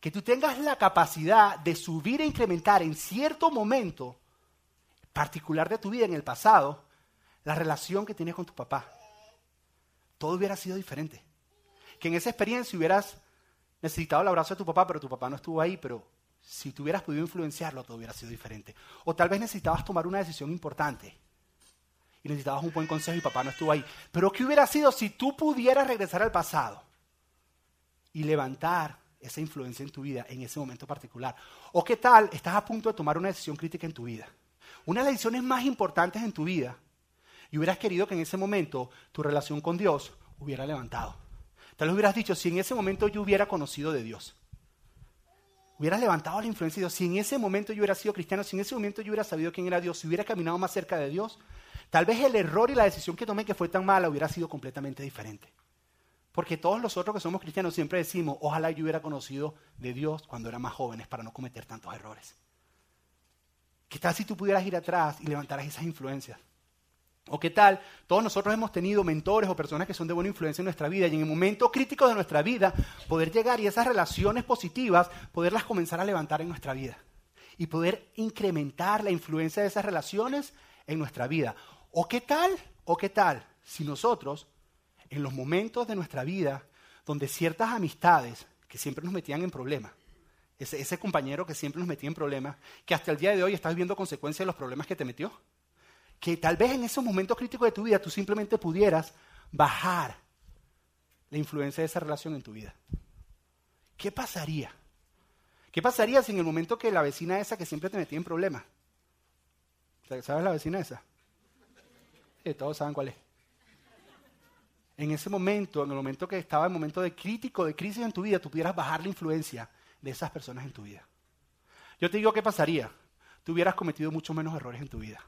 que tú tengas la capacidad de subir e incrementar en cierto momento particular de tu vida en el pasado la relación que tienes con tu papá. Todo hubiera sido diferente. Que en esa experiencia hubieras necesitado el abrazo de tu papá, pero tu papá no estuvo ahí, pero si tú hubieras podido influenciarlo, todo hubiera sido diferente. O tal vez necesitabas tomar una decisión importante necesitabas un buen consejo y papá no estuvo ahí. Pero ¿qué hubiera sido si tú pudieras regresar al pasado y levantar esa influencia en tu vida en ese momento particular. O qué tal, estás a punto de tomar una decisión crítica en tu vida. Una de las decisiones más importantes en tu vida y hubieras querido que en ese momento tu relación con Dios hubiera levantado. Tal vez hubieras dicho, si en ese momento yo hubiera conocido de Dios, hubieras levantado la influencia de Dios, si en ese momento yo hubiera sido cristiano, si en ese momento yo hubiera sabido quién era Dios, si hubiera caminado más cerca de Dios, tal vez el error y la decisión que tomé que fue tan mala hubiera sido completamente diferente. Porque todos nosotros que somos cristianos siempre decimos, ojalá yo hubiera conocido de Dios cuando era más jóvenes para no cometer tantos errores. ¿Qué tal si tú pudieras ir atrás y levantaras esas influencias? ¿O qué tal? Todos nosotros hemos tenido mentores o personas que son de buena influencia en nuestra vida y en el momento crítico de nuestra vida poder llegar y esas relaciones positivas, poderlas comenzar a levantar en nuestra vida y poder incrementar la influencia de esas relaciones en nuestra vida. ¿O qué tal? ¿O qué tal si nosotros en los momentos de nuestra vida donde ciertas amistades que siempre nos metían en problemas, ese, compañero que siempre nos metía en problemas, que hasta el día de hoy estás viendo consecuencias de los problemas que te metió, que tal vez en esos momentos críticos de tu vida tú simplemente pudieras bajar la influencia de esa relación en tu vida. ¿Qué pasaría? ¿Qué pasaría si en el momento que la vecina esa que siempre te metía en problemas, ¿sabes la vecina esa? Todos saben cuál es en ese momento, en el momento que estaba en momento de crítico, de crisis en tu vida, tú pudieras bajar la influencia de esas personas en tu vida. Yo te digo qué pasaría. Tú hubieras cometido mucho menos errores en tu vida.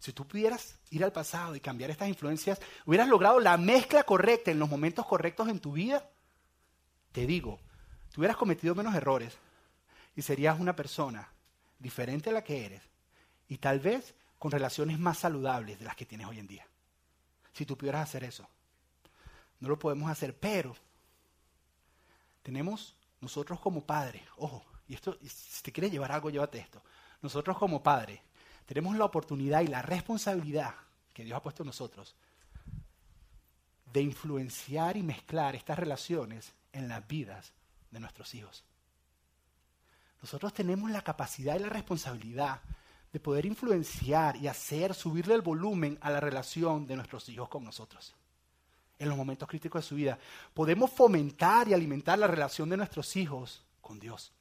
Si tú pudieras ir al pasado y cambiar estas influencias, hubieras logrado la mezcla correcta en los momentos correctos en tu vida, te digo, tú hubieras cometido menos errores y serías una persona diferente a la que eres y tal vez con relaciones más saludables de las que tienes hoy en día si tú pudieras hacer eso. No lo podemos hacer, pero tenemos nosotros como padres, ojo, y esto, si te quieres llevar algo, llévate esto. Nosotros como padres tenemos la oportunidad y la responsabilidad que Dios ha puesto en nosotros de influenciar y mezclar estas relaciones en las vidas de nuestros hijos. Nosotros tenemos la capacidad y la responsabilidad de poder influenciar y hacer subirle el volumen a la relación de nuestros hijos con nosotros. En los momentos críticos de su vida, podemos fomentar y alimentar la relación de nuestros hijos con Dios.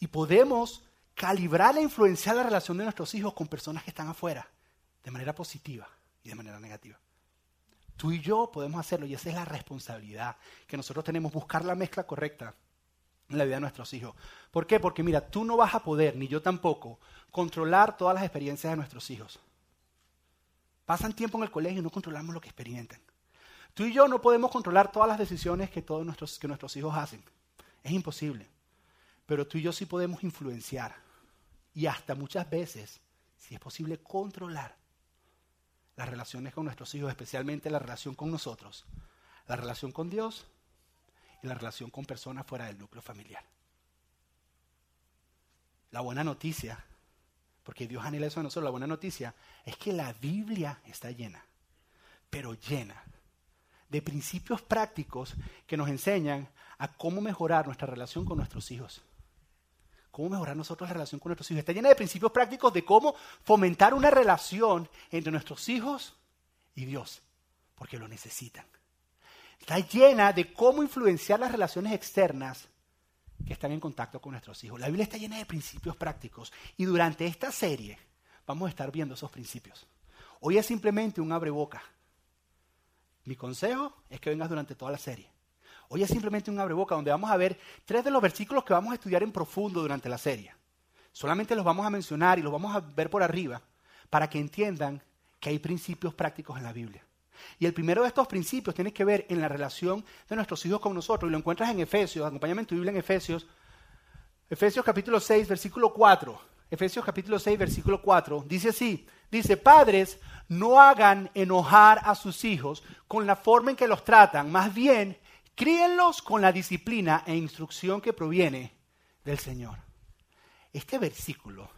Y podemos calibrar e influenciar la relación de nuestros hijos con personas que están afuera, de manera positiva y de manera negativa. Tú y yo podemos hacerlo y esa es la responsabilidad que nosotros tenemos, buscar la mezcla correcta en la vida de nuestros hijos. ¿Por qué? Porque mira, tú no vas a poder, ni yo tampoco, controlar todas las experiencias de nuestros hijos. Pasan tiempo en el colegio y no controlamos lo que experimentan. Tú y yo no podemos controlar todas las decisiones que, todos nuestros, que nuestros hijos hacen. Es imposible. Pero tú y yo sí podemos influenciar y hasta muchas veces, si es posible, controlar las relaciones con nuestros hijos, especialmente la relación con nosotros, la relación con Dios y la relación con personas fuera del núcleo familiar. La buena noticia, porque Dios anhela eso de nosotros, la buena noticia es que la Biblia está llena, pero llena de principios prácticos que nos enseñan a cómo mejorar nuestra relación con nuestros hijos. Cómo mejorar nosotros la relación con nuestros hijos. Está llena de principios prácticos de cómo fomentar una relación entre nuestros hijos y Dios, porque lo necesitan. Está llena de cómo influenciar las relaciones externas que están en contacto con nuestros hijos. La Biblia está llena de principios prácticos y durante esta serie vamos a estar viendo esos principios. Hoy es simplemente un abreboca. Mi consejo es que vengas durante toda la serie. Hoy es simplemente un abreboca donde vamos a ver tres de los versículos que vamos a estudiar en profundo durante la serie. Solamente los vamos a mencionar y los vamos a ver por arriba para que entiendan que hay principios prácticos en la Biblia. Y el primero de estos principios tiene que ver en la relación de nuestros hijos con nosotros. Y lo encuentras en Efesios, acompáñame en tu Biblia en Efesios. Efesios capítulo 6, versículo 4. Efesios capítulo 6, versículo 4. Dice así, dice, padres, no hagan enojar a sus hijos con la forma en que los tratan, más bien, críenlos con la disciplina e instrucción que proviene del Señor. Este versículo,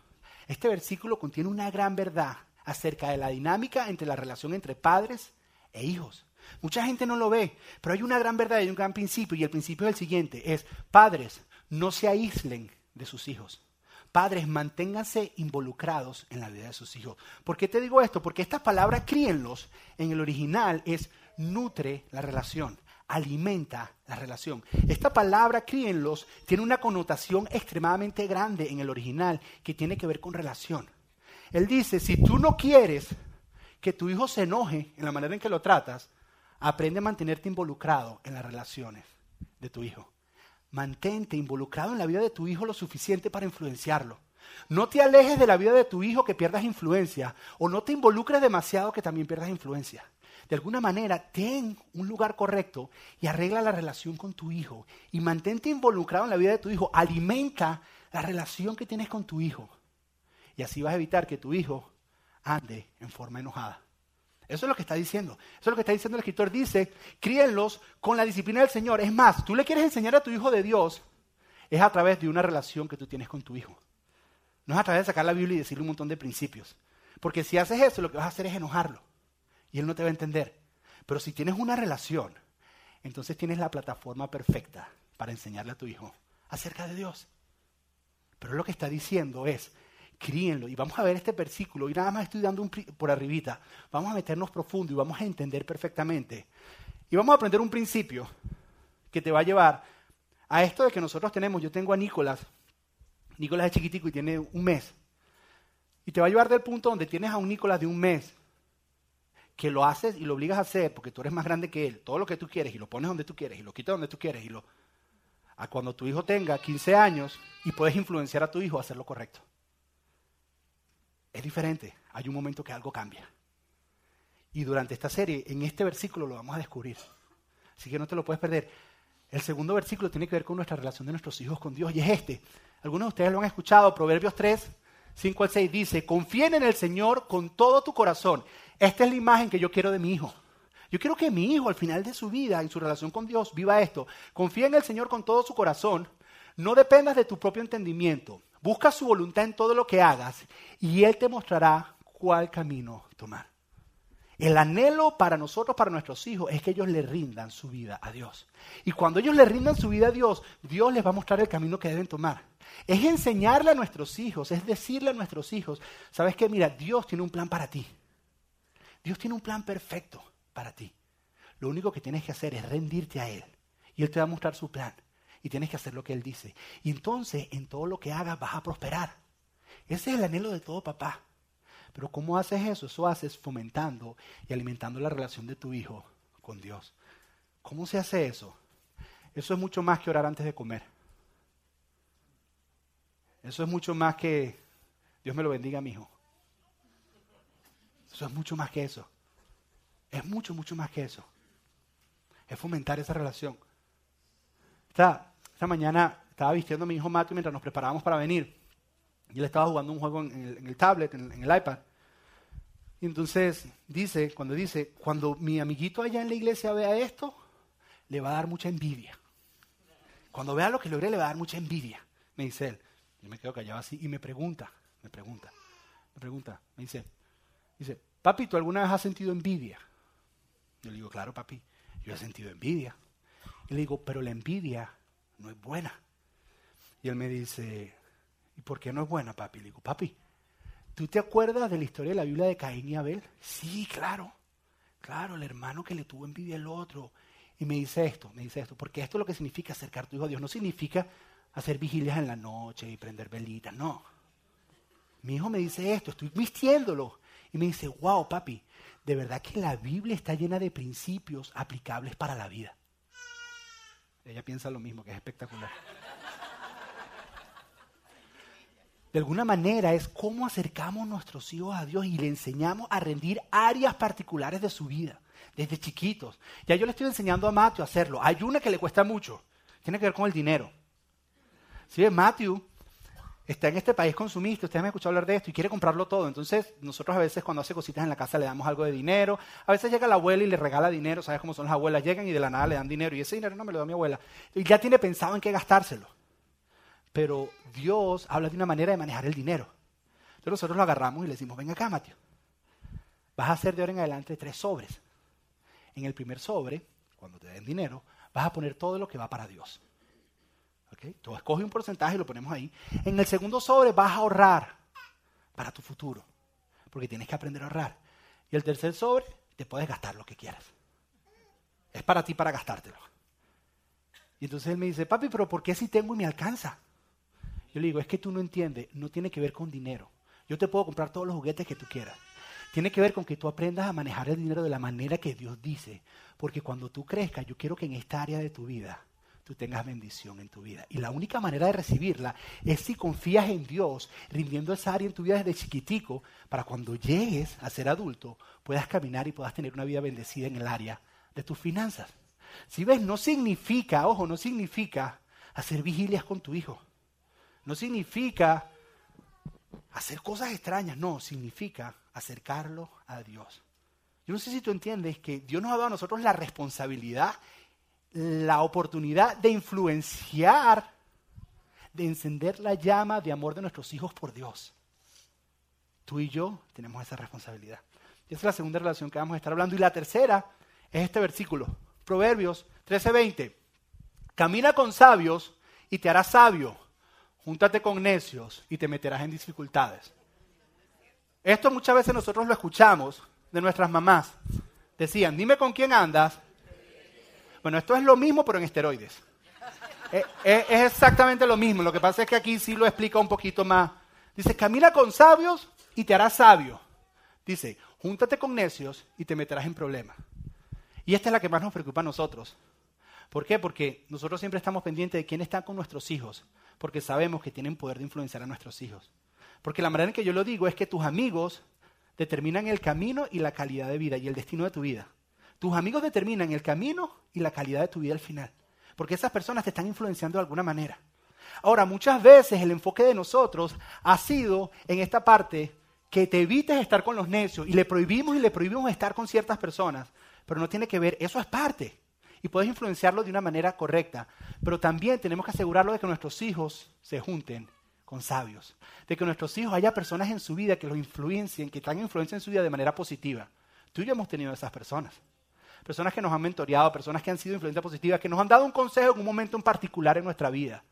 este versículo contiene una gran verdad acerca de la dinámica entre la relación entre padres e hijos. Mucha gente no lo ve, pero hay una gran verdad y un gran principio, y el principio es el siguiente, es, padres, no se aíslen de sus hijos. Padres, manténganse involucrados en la vida de sus hijos. ¿Por qué te digo esto? Porque esta palabra críenlos en el original es nutre la relación, alimenta la relación. Esta palabra críenlos tiene una connotación extremadamente grande en el original que tiene que ver con relación. Él dice, si tú no quieres que tu hijo se enoje en la manera en que lo tratas, aprende a mantenerte involucrado en las relaciones de tu hijo. Mantente involucrado en la vida de tu hijo lo suficiente para influenciarlo. No te alejes de la vida de tu hijo que pierdas influencia o no te involucres demasiado que también pierdas influencia. De alguna manera, ten un lugar correcto y arregla la relación con tu hijo y mantente involucrado en la vida de tu hijo. Alimenta la relación que tienes con tu hijo. Y así vas a evitar que tu hijo ande en forma enojada. Eso es lo que está diciendo. Eso es lo que está diciendo el escritor. Dice, críenlos con la disciplina del Señor. Es más, tú le quieres enseñar a tu hijo de Dios, es a través de una relación que tú tienes con tu hijo. No es a través de sacar la Biblia y decirle un montón de principios. Porque si haces eso, lo que vas a hacer es enojarlo. Y él no te va a entender. Pero si tienes una relación, entonces tienes la plataforma perfecta para enseñarle a tu hijo acerca de Dios. Pero lo que está diciendo es, críenlo. Y vamos a ver este versículo, y nada más estoy dando un por arribita. Vamos a meternos profundo y vamos a entender perfectamente. Y vamos a aprender un principio que te va a llevar a esto de que nosotros tenemos, yo tengo a Nicolás, Nicolás es chiquitico y tiene un mes. Y te va a llevar del punto donde tienes a un Nicolás de un mes, que lo haces y lo obligas a hacer porque tú eres más grande que él, todo lo que tú quieres y lo pones donde tú quieres y lo quitas donde tú quieres y lo... A cuando tu hijo tenga 15 años y puedes influenciar a tu hijo a hacer lo correcto es diferente. Hay un momento que algo cambia. Y durante esta serie, en este versículo lo vamos a descubrir. Así que no te lo puedes perder. El segundo versículo tiene que ver con nuestra relación de nuestros hijos con Dios y es este. Algunos de ustedes lo han escuchado, Proverbios 3, 5 al 6 dice, confíen en el Señor con todo tu corazón. Esta es la imagen que yo quiero de mi hijo. Yo quiero que mi hijo al final de su vida, en su relación con Dios, viva esto. Confía en el Señor con todo su corazón. No dependas de tu propio entendimiento. Busca su voluntad en todo lo que hagas y Él te mostrará cuál camino tomar. El anhelo para nosotros, para nuestros hijos, es que ellos le rindan su vida a Dios. Y cuando ellos le rindan su vida a Dios, Dios les va a mostrar el camino que deben tomar. Es enseñarle a nuestros hijos, es decirle a nuestros hijos, sabes que mira, Dios tiene un plan para ti. Dios tiene un plan perfecto para ti. Lo único que tienes que hacer es rendirte a Él. Y Él te va a mostrar su plan y tienes que hacer lo que Él dice. Y entonces en todo lo que hagas vas a prosperar. Ese es el anhelo de todo papá. Pero ¿cómo haces eso? Eso haces fomentando y alimentando la relación de tu hijo con Dios. ¿Cómo se hace eso? Eso es mucho más que orar antes de comer. Eso es mucho más que Dios me lo bendiga, mi hijo. Eso es mucho más que eso. Es mucho, mucho más que eso. Es fomentar esa relación. Está esta mañana estaba vistiendo a mi hijo Matthew mientras nos preparábamos para venir. Y él estaba jugando un juego en el, tablet, en, en el iPad. Y entonces dice, cuando dice, cuando mi amiguito allá en la iglesia vea esto, le va a dar mucha envidia. Cuando vea lo que logré, le va a dar mucha envidia, me dice él. Yo me quedo callado así y me pregunta, me pregunta, me pregunta, me dice, dice, papi, ¿tú alguna vez has sentido envidia? Yo le digo, claro, papi, yo he sentido envidia. Y le digo, pero la envidia no es buena. Y él me dice, ¿y por qué no es buena, papi? Le digo, papi, ¿tú te acuerdas de la historia de la Biblia de Caín y Abel? Sí, claro. Claro, el hermano que le tuvo envidia al otro. Y me dice esto, me dice esto, porque esto es lo que significa acercar tu hijo a Dios. No significa hacer vigilias en la noche y prender velitas, no. Mi hijo me dice esto, estoy vistiéndolo. Y me dice, wow, papi, de verdad que la Biblia está llena de principios aplicables para la vida. Ella piensa lo mismo, que es espectacular. De alguna manera es cómo acercamos nuestros hijos a Dios y le enseñamos a rendir áreas particulares de su vida, desde chiquitos. Ya yo le estoy enseñando a Matthew a hacerlo. Hay una que le cuesta mucho, tiene que ver con el dinero. Si Matthew está en este país consumista, ustedes me han escuchado hablar de esto y quiere comprarlo todo. Entonces, nosotros a veces cuando hace cositas en la casa le damos algo de dinero. A veces llega la abuela y le regala dinero, ¿sabes cómo son las abuelas? Llegan y de la nada le dan dinero y ese dinero no me lo da mi abuela. Y ya tiene pensado en qué gastárselo. Pero Dios habla de una manera de manejar el dinero. Entonces nosotros lo agarramos y le decimos, venga acá, Mateo. Vas a hacer de ahora en adelante tres sobres. En el primer sobre, cuando te den dinero, vas a poner todo lo que va para Dios. ¿Okay? Tú un porcentaje y lo ponemos ahí. En el segundo sobre vas a ahorrar para tu futuro, porque tienes que aprender a ahorrar. Y el tercer sobre, te puedes gastar lo que quieras. Es para ti para gastártelo. Y entonces él me dice, papi, pero ¿por qué si tengo y me alcanza? Yo le digo, es que tú no entiendes, no tiene que ver con dinero. Yo te puedo comprar todos los juguetes que tú quieras. Tiene que ver con que tú aprendas a manejar el dinero de la manera que Dios dice. Porque cuando tú crezcas, yo quiero que en esta área de tu vida tú tengas bendición en tu vida. Y la única manera de recibirla es si confías en Dios, rindiendo esa área en tu vida desde chiquitico, para cuando llegues a ser adulto, puedas caminar y puedas tener una vida bendecida en el área de tus finanzas. Si ves, no significa, ojo, no significa hacer vigilias con tu hijo. No significa hacer cosas extrañas, no, significa acercarlo a Dios. Yo no sé si tú entiendes que Dios nos ha dado a nosotros la responsabilidad, la oportunidad de influenciar, de encender la llama de amor de nuestros hijos por Dios. Tú y yo tenemos esa responsabilidad. Y esa es la segunda relación que vamos a estar hablando. Y la tercera es este versículo, Proverbios 13:20. Camina con sabios y te harás sabio júntate con necios y te meterás en dificultades. Esto muchas veces nosotros lo escuchamos de nuestras mamás. Decían, dime con quién andas. Bueno, esto es lo mismo, pero en esteroides. Es, es, exactamente lo mismo. Lo que pasa es que aquí sí lo explica un poquito más. Dice, camina con sabios y te harás sabio. Dice, júntate con necios y te meterás en problemas. Y esta es la que más nos preocupa a nosotros. ¿Por qué? Porque nosotros siempre estamos pendientes de quién está con nuestros hijos porque sabemos que tienen poder de influenciar a nuestros hijos. Porque la manera en que yo lo digo es que tus amigos determinan el camino y la calidad de vida y el destino de tu vida. Tus amigos determinan el camino y la calidad de tu vida al final. Porque esas personas te están influenciando de alguna manera. Ahora, muchas veces el enfoque de nosotros ha sido en esta parte que te evites estar con los necios y le prohibimos y le prohibimos estar con ciertas personas, pero no tiene que ver, eso es parte y puedes influenciarlo de una manera correcta. Pero también tenemos que asegurarlo de que nuestros hijos se junten con sabios, de que nuestros hijos haya personas en su vida que los influencien, que tengan influencia en su vida de manera positiva. Tú y yo hemos tenido esas personas. Personas que nos han mentoreado, personas que han sido influencia positiva, que nos han dado un consejo en un momento en particular en nuestra vida,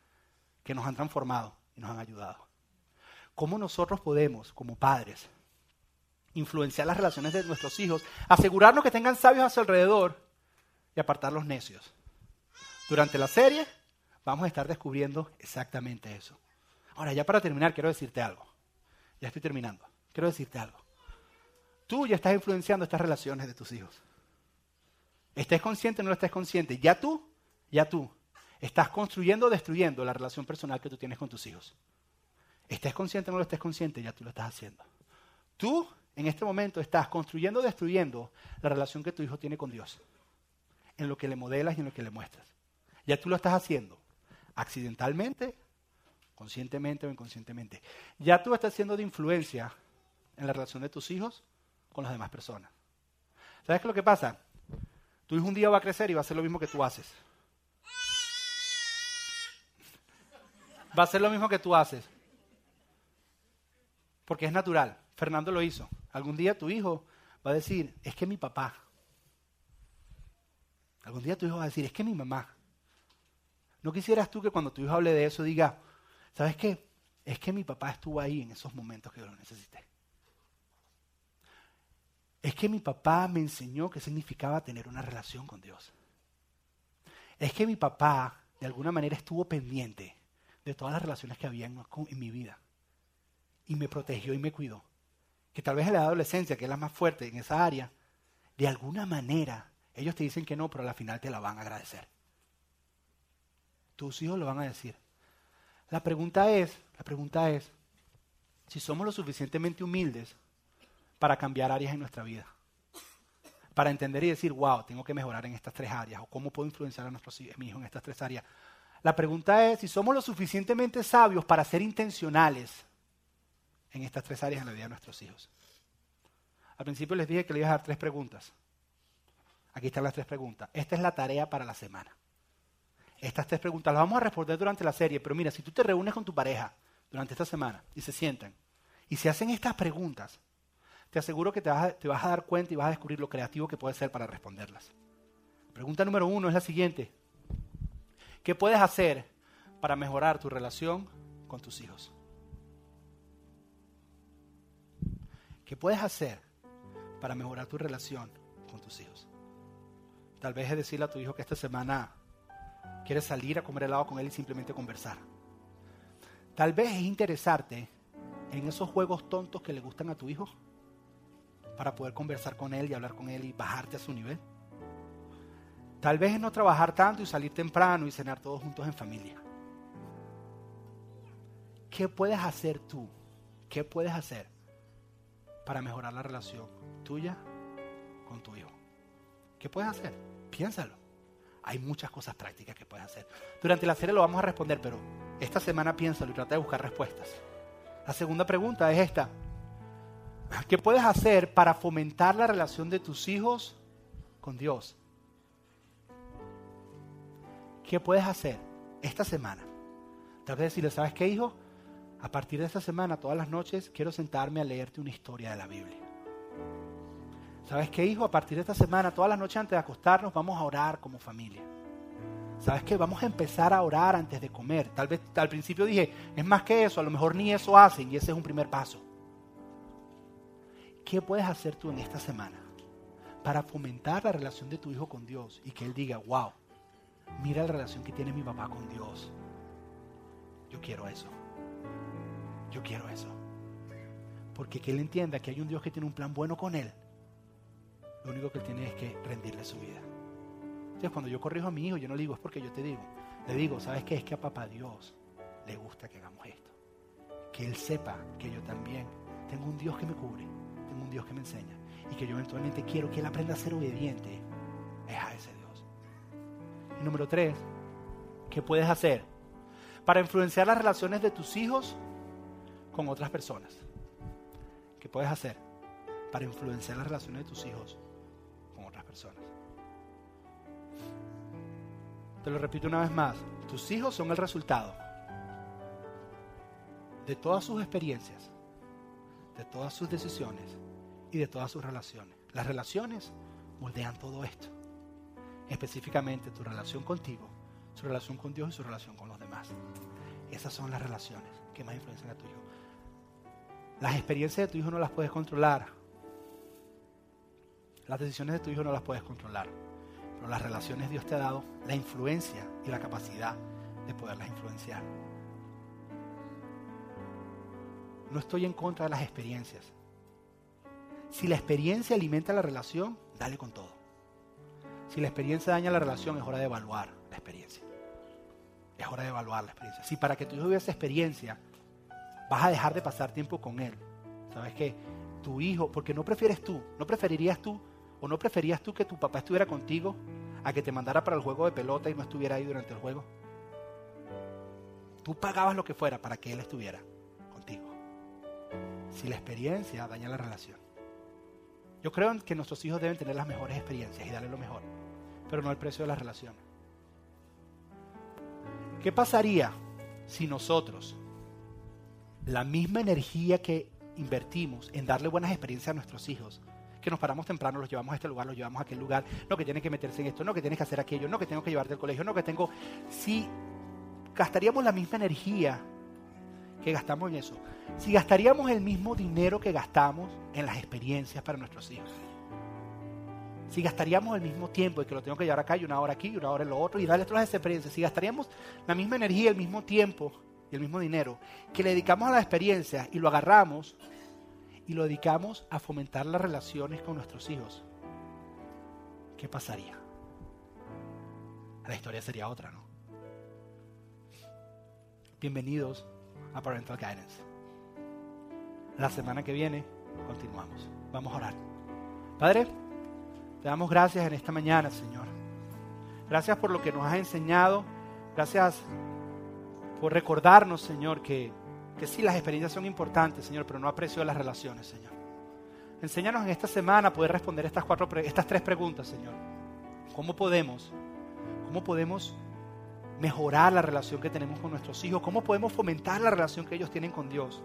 que nos han transformado y nos han ayudado. ¿Cómo nosotros podemos, como padres, influenciar las relaciones de nuestros hijos, asegurarnos que tengan sabios a su alrededor y apartar los necios. Durante la serie vamos a estar descubriendo exactamente eso. Ahora, ya para terminar, quiero decirte algo. Ya estoy terminando. Quiero decirte algo. Tú ya estás influenciando estas relaciones de tus hijos. Estés consciente o no estés consciente, ya tú, ya tú, estás construyendo o destruyendo la relación personal que tú tienes con tus hijos. Estés consciente o no lo estés consciente, ya tú lo estás haciendo. Tú, en este momento, estás construyendo o destruyendo la relación que tu hijo tiene con Dios en lo que le modelas y en lo que le muestras. Ya tú lo estás haciendo accidentalmente, conscientemente o inconscientemente. Ya tú estás siendo de influencia en la relación de tus hijos con las demás personas. ¿Sabes qué es lo que pasa? Tu hijo un día va a crecer y va a hacer lo mismo que tú haces. Va a hacer lo mismo que tú haces. Porque es natural. Fernando lo hizo. Algún día tu hijo va a decir, es que mi papá. Algún día tu hijo va a decir, es que mi mamá. ¿No quisieras tú que cuando tu hijo hable de eso diga, ¿sabes qué? Es que mi papá estuvo ahí en esos momentos que yo lo necesité. Es que mi papá me enseñó qué significaba tener una relación con Dios. Es que mi papá de alguna manera estuvo pendiente de todas las relaciones que había en, mi vida. Y me protegió y me cuidó. Que tal vez en la adolescencia, que es la más fuerte en esa área, de alguna manera ellos te dicen que no, pero al final te la van a agradecer. Tus hijos lo van a decir. La pregunta es, la pregunta es, si somos lo suficientemente humildes para cambiar áreas en nuestra vida. Para entender y decir, wow, tengo que mejorar en estas tres áreas, o cómo puedo influenciar a nuestros hijos en estas tres áreas. La pregunta es si somos lo suficientemente sabios para ser intencionales en estas tres áreas en la vida de nuestros hijos. Al principio les dije que les iba a dar tres preguntas. Aquí están las tres preguntas. Esta es la tarea para la semana. Estas tres preguntas las vamos a responder durante la serie, pero mira, si tú te reúnes con tu pareja durante esta semana y se sientan y se hacen estas preguntas, te aseguro que te vas, a, dar cuenta y vas a descubrir lo creativo que puede ser para responderlas. Pregunta número uno es la siguiente. ¿Qué puedes hacer para mejorar tu relación con tus hijos? ¿Qué puedes hacer para mejorar tu relación con tus hijos? Tal vez es decirle a tu hijo que esta semana quieres salir a comer helado con él y simplemente conversar. Tal vez es interesarte en esos juegos tontos que le gustan a tu hijo para poder conversar con él y hablar con él y bajarte a su nivel. Tal vez es no trabajar tanto y salir temprano y cenar todos juntos en familia. ¿Qué puedes hacer tú? ¿Qué puedes hacer para mejorar la relación tuya con tu hijo? ¿Qué puedes hacer? Piénsalo. Hay muchas cosas prácticas que puedes hacer. Durante la serie lo vamos a responder, pero esta semana piénsalo y trata de buscar respuestas. La segunda pregunta es esta. ¿Qué puedes hacer para fomentar la relación de tus hijos con Dios? ¿Qué puedes hacer esta semana? Tal vez decirle, ¿sabes qué, hijo? A partir de esta semana, todas las noches, quiero sentarme a leerte una historia de la Biblia. ¿Sabes qué, hijo? A partir de esta semana, todas las noches antes de acostarnos, vamos a orar como familia. ¿Sabes qué? Vamos a empezar a orar antes de comer. Tal vez al principio dije, es más que eso, a lo mejor ni eso hacen y ese es un primer paso. ¿Qué puedes hacer tú en esta semana para fomentar la relación de tu hijo con Dios y que él diga, wow, Mira la relación que tiene mi papá con Dios. Yo quiero eso. Yo quiero eso. Porque que él entienda que hay un Dios que tiene un plan bueno con él. Lo único que él tiene es que rendirle su vida. Entonces cuando yo corrijo a mi hijo, yo no le digo, es porque yo te digo. Le digo, ¿sabes qué? Es que a papá Dios le gusta que hagamos esto. Que él sepa que yo también tengo un Dios que me cubre, tengo un Dios que me enseña. Y que yo eventualmente quiero que él aprenda a ser obediente. Es a ese Dios número tres, ¿qué puedes hacer para influenciar las relaciones de tus hijos con otras personas? ¿Qué puedes hacer para influenciar las relaciones de tus hijos con otras personas? Te lo repito una vez más, tus hijos son el resultado de todas sus experiencias, de todas sus decisiones y de todas sus relaciones. Las relaciones moldean todo esto específicamente tu relación contigo, su relación con Dios y su relación con los demás. Esas son las relaciones que más influencian a tu hijo. Las experiencias de tu hijo no las puedes controlar. Las decisiones de tu hijo no las puedes controlar. Pero las relaciones Dios te ha dado la influencia y la capacidad de poderlas influenciar. No estoy en contra de las experiencias. Si la experiencia alimenta la relación, dale con todo. Si la experiencia daña la relación, es hora de evaluar la experiencia. Es hora de evaluar la experiencia. Si para que tu hijo viva esa experiencia, vas a dejar de pasar tiempo con él. ¿Sabes qué? Tu hijo, porque no prefieres tú, no preferirías tú, o no preferías tú que tu papá estuviera contigo a que te mandara para el juego de pelota y no estuviera ahí durante el juego. Tú pagabas lo que fuera para que Él estuviera. Si la experiencia daña la relación. Yo creo que nuestros hijos deben tener las mejores experiencias y darle lo mejor, pero no el precio de la relación. ¿Qué pasaría si nosotros la misma energía que invertimos en darle buenas experiencias a nuestros hijos, que nos paramos temprano, los llevamos a este lugar, los llevamos a aquel lugar, no que tienen que meterse en esto, no que tienes que hacer aquello, no que tengo que llevarte al colegio, no que tengo... Si gastaríamos la misma energía que gastamos en eso, si gastaríamos el mismo dinero que gastamos en las experiencias para nuestros hijos, si gastaríamos el mismo tiempo y que lo tengo que llevar acá y una hora aquí y una hora en lo otro y darle todas esas experiencias, si gastaríamos la misma energía, el mismo tiempo y el mismo dinero que le dedicamos a las experiencias y lo agarramos y lo dedicamos a fomentar las relaciones con nuestros hijos, ¿qué pasaría? La historia sería otra, ¿no? Bienvenidos a Parental Guidance. La semana que viene continuamos. Vamos a orar. Padre, te damos gracias en esta mañana, Señor. Gracias por lo que nos has enseñado. Gracias por recordarnos, Señor, que, que sí, las experiencias son importantes, Señor, pero no aprecio las relaciones, Señor. Enséñanos en esta semana a poder responder estas, cuatro, estas tres preguntas, Señor. ¿Cómo podemos? ¿Cómo podemos mejorar la relación que tenemos con nuestros hijos? ¿Cómo podemos fomentar la relación que ellos tienen con Dios?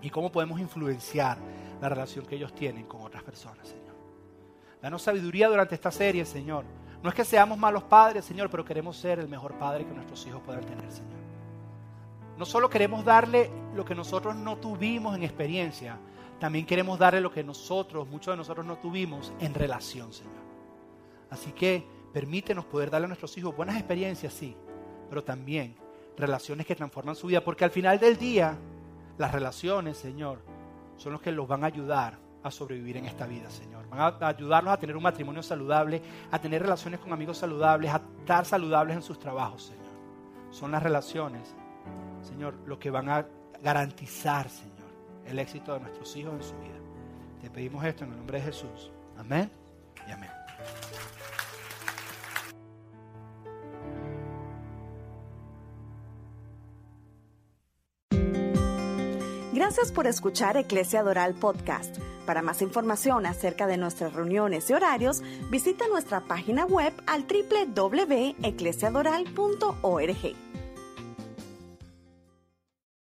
¿Y cómo podemos influenciar la relación que ellos tienen con otras personas, Señor? Danos sabiduría durante esta serie, Señor. No es que seamos malos padres, Señor, pero queremos ser el mejor padre que nuestros hijos puedan tener, Señor. No solo queremos darle lo que nosotros no tuvimos en experiencia, también queremos darle lo que nosotros, muchos de nosotros no tuvimos en relación, Señor. Así que permítenos poder darle a nuestros hijos buenas experiencias, sí, pero también relaciones que transforman su vida, porque al final del día, las relaciones, Señor, son los que los van a ayudar a sobrevivir en esta vida, Señor. Van a ayudarlos a tener un matrimonio saludable, a tener relaciones con amigos saludables, a estar saludables en sus trabajos, Señor. Son las relaciones, Señor, lo que van a garantizar, Señor, el éxito de nuestros hijos en su vida. Te pedimos esto en el nombre de Jesús. Amén y amén. Gracias por escuchar Eclesia Doral Podcast. Para más información acerca de nuestras reuniones y horarios, visita nuestra página web al www.eclesiadoral.org.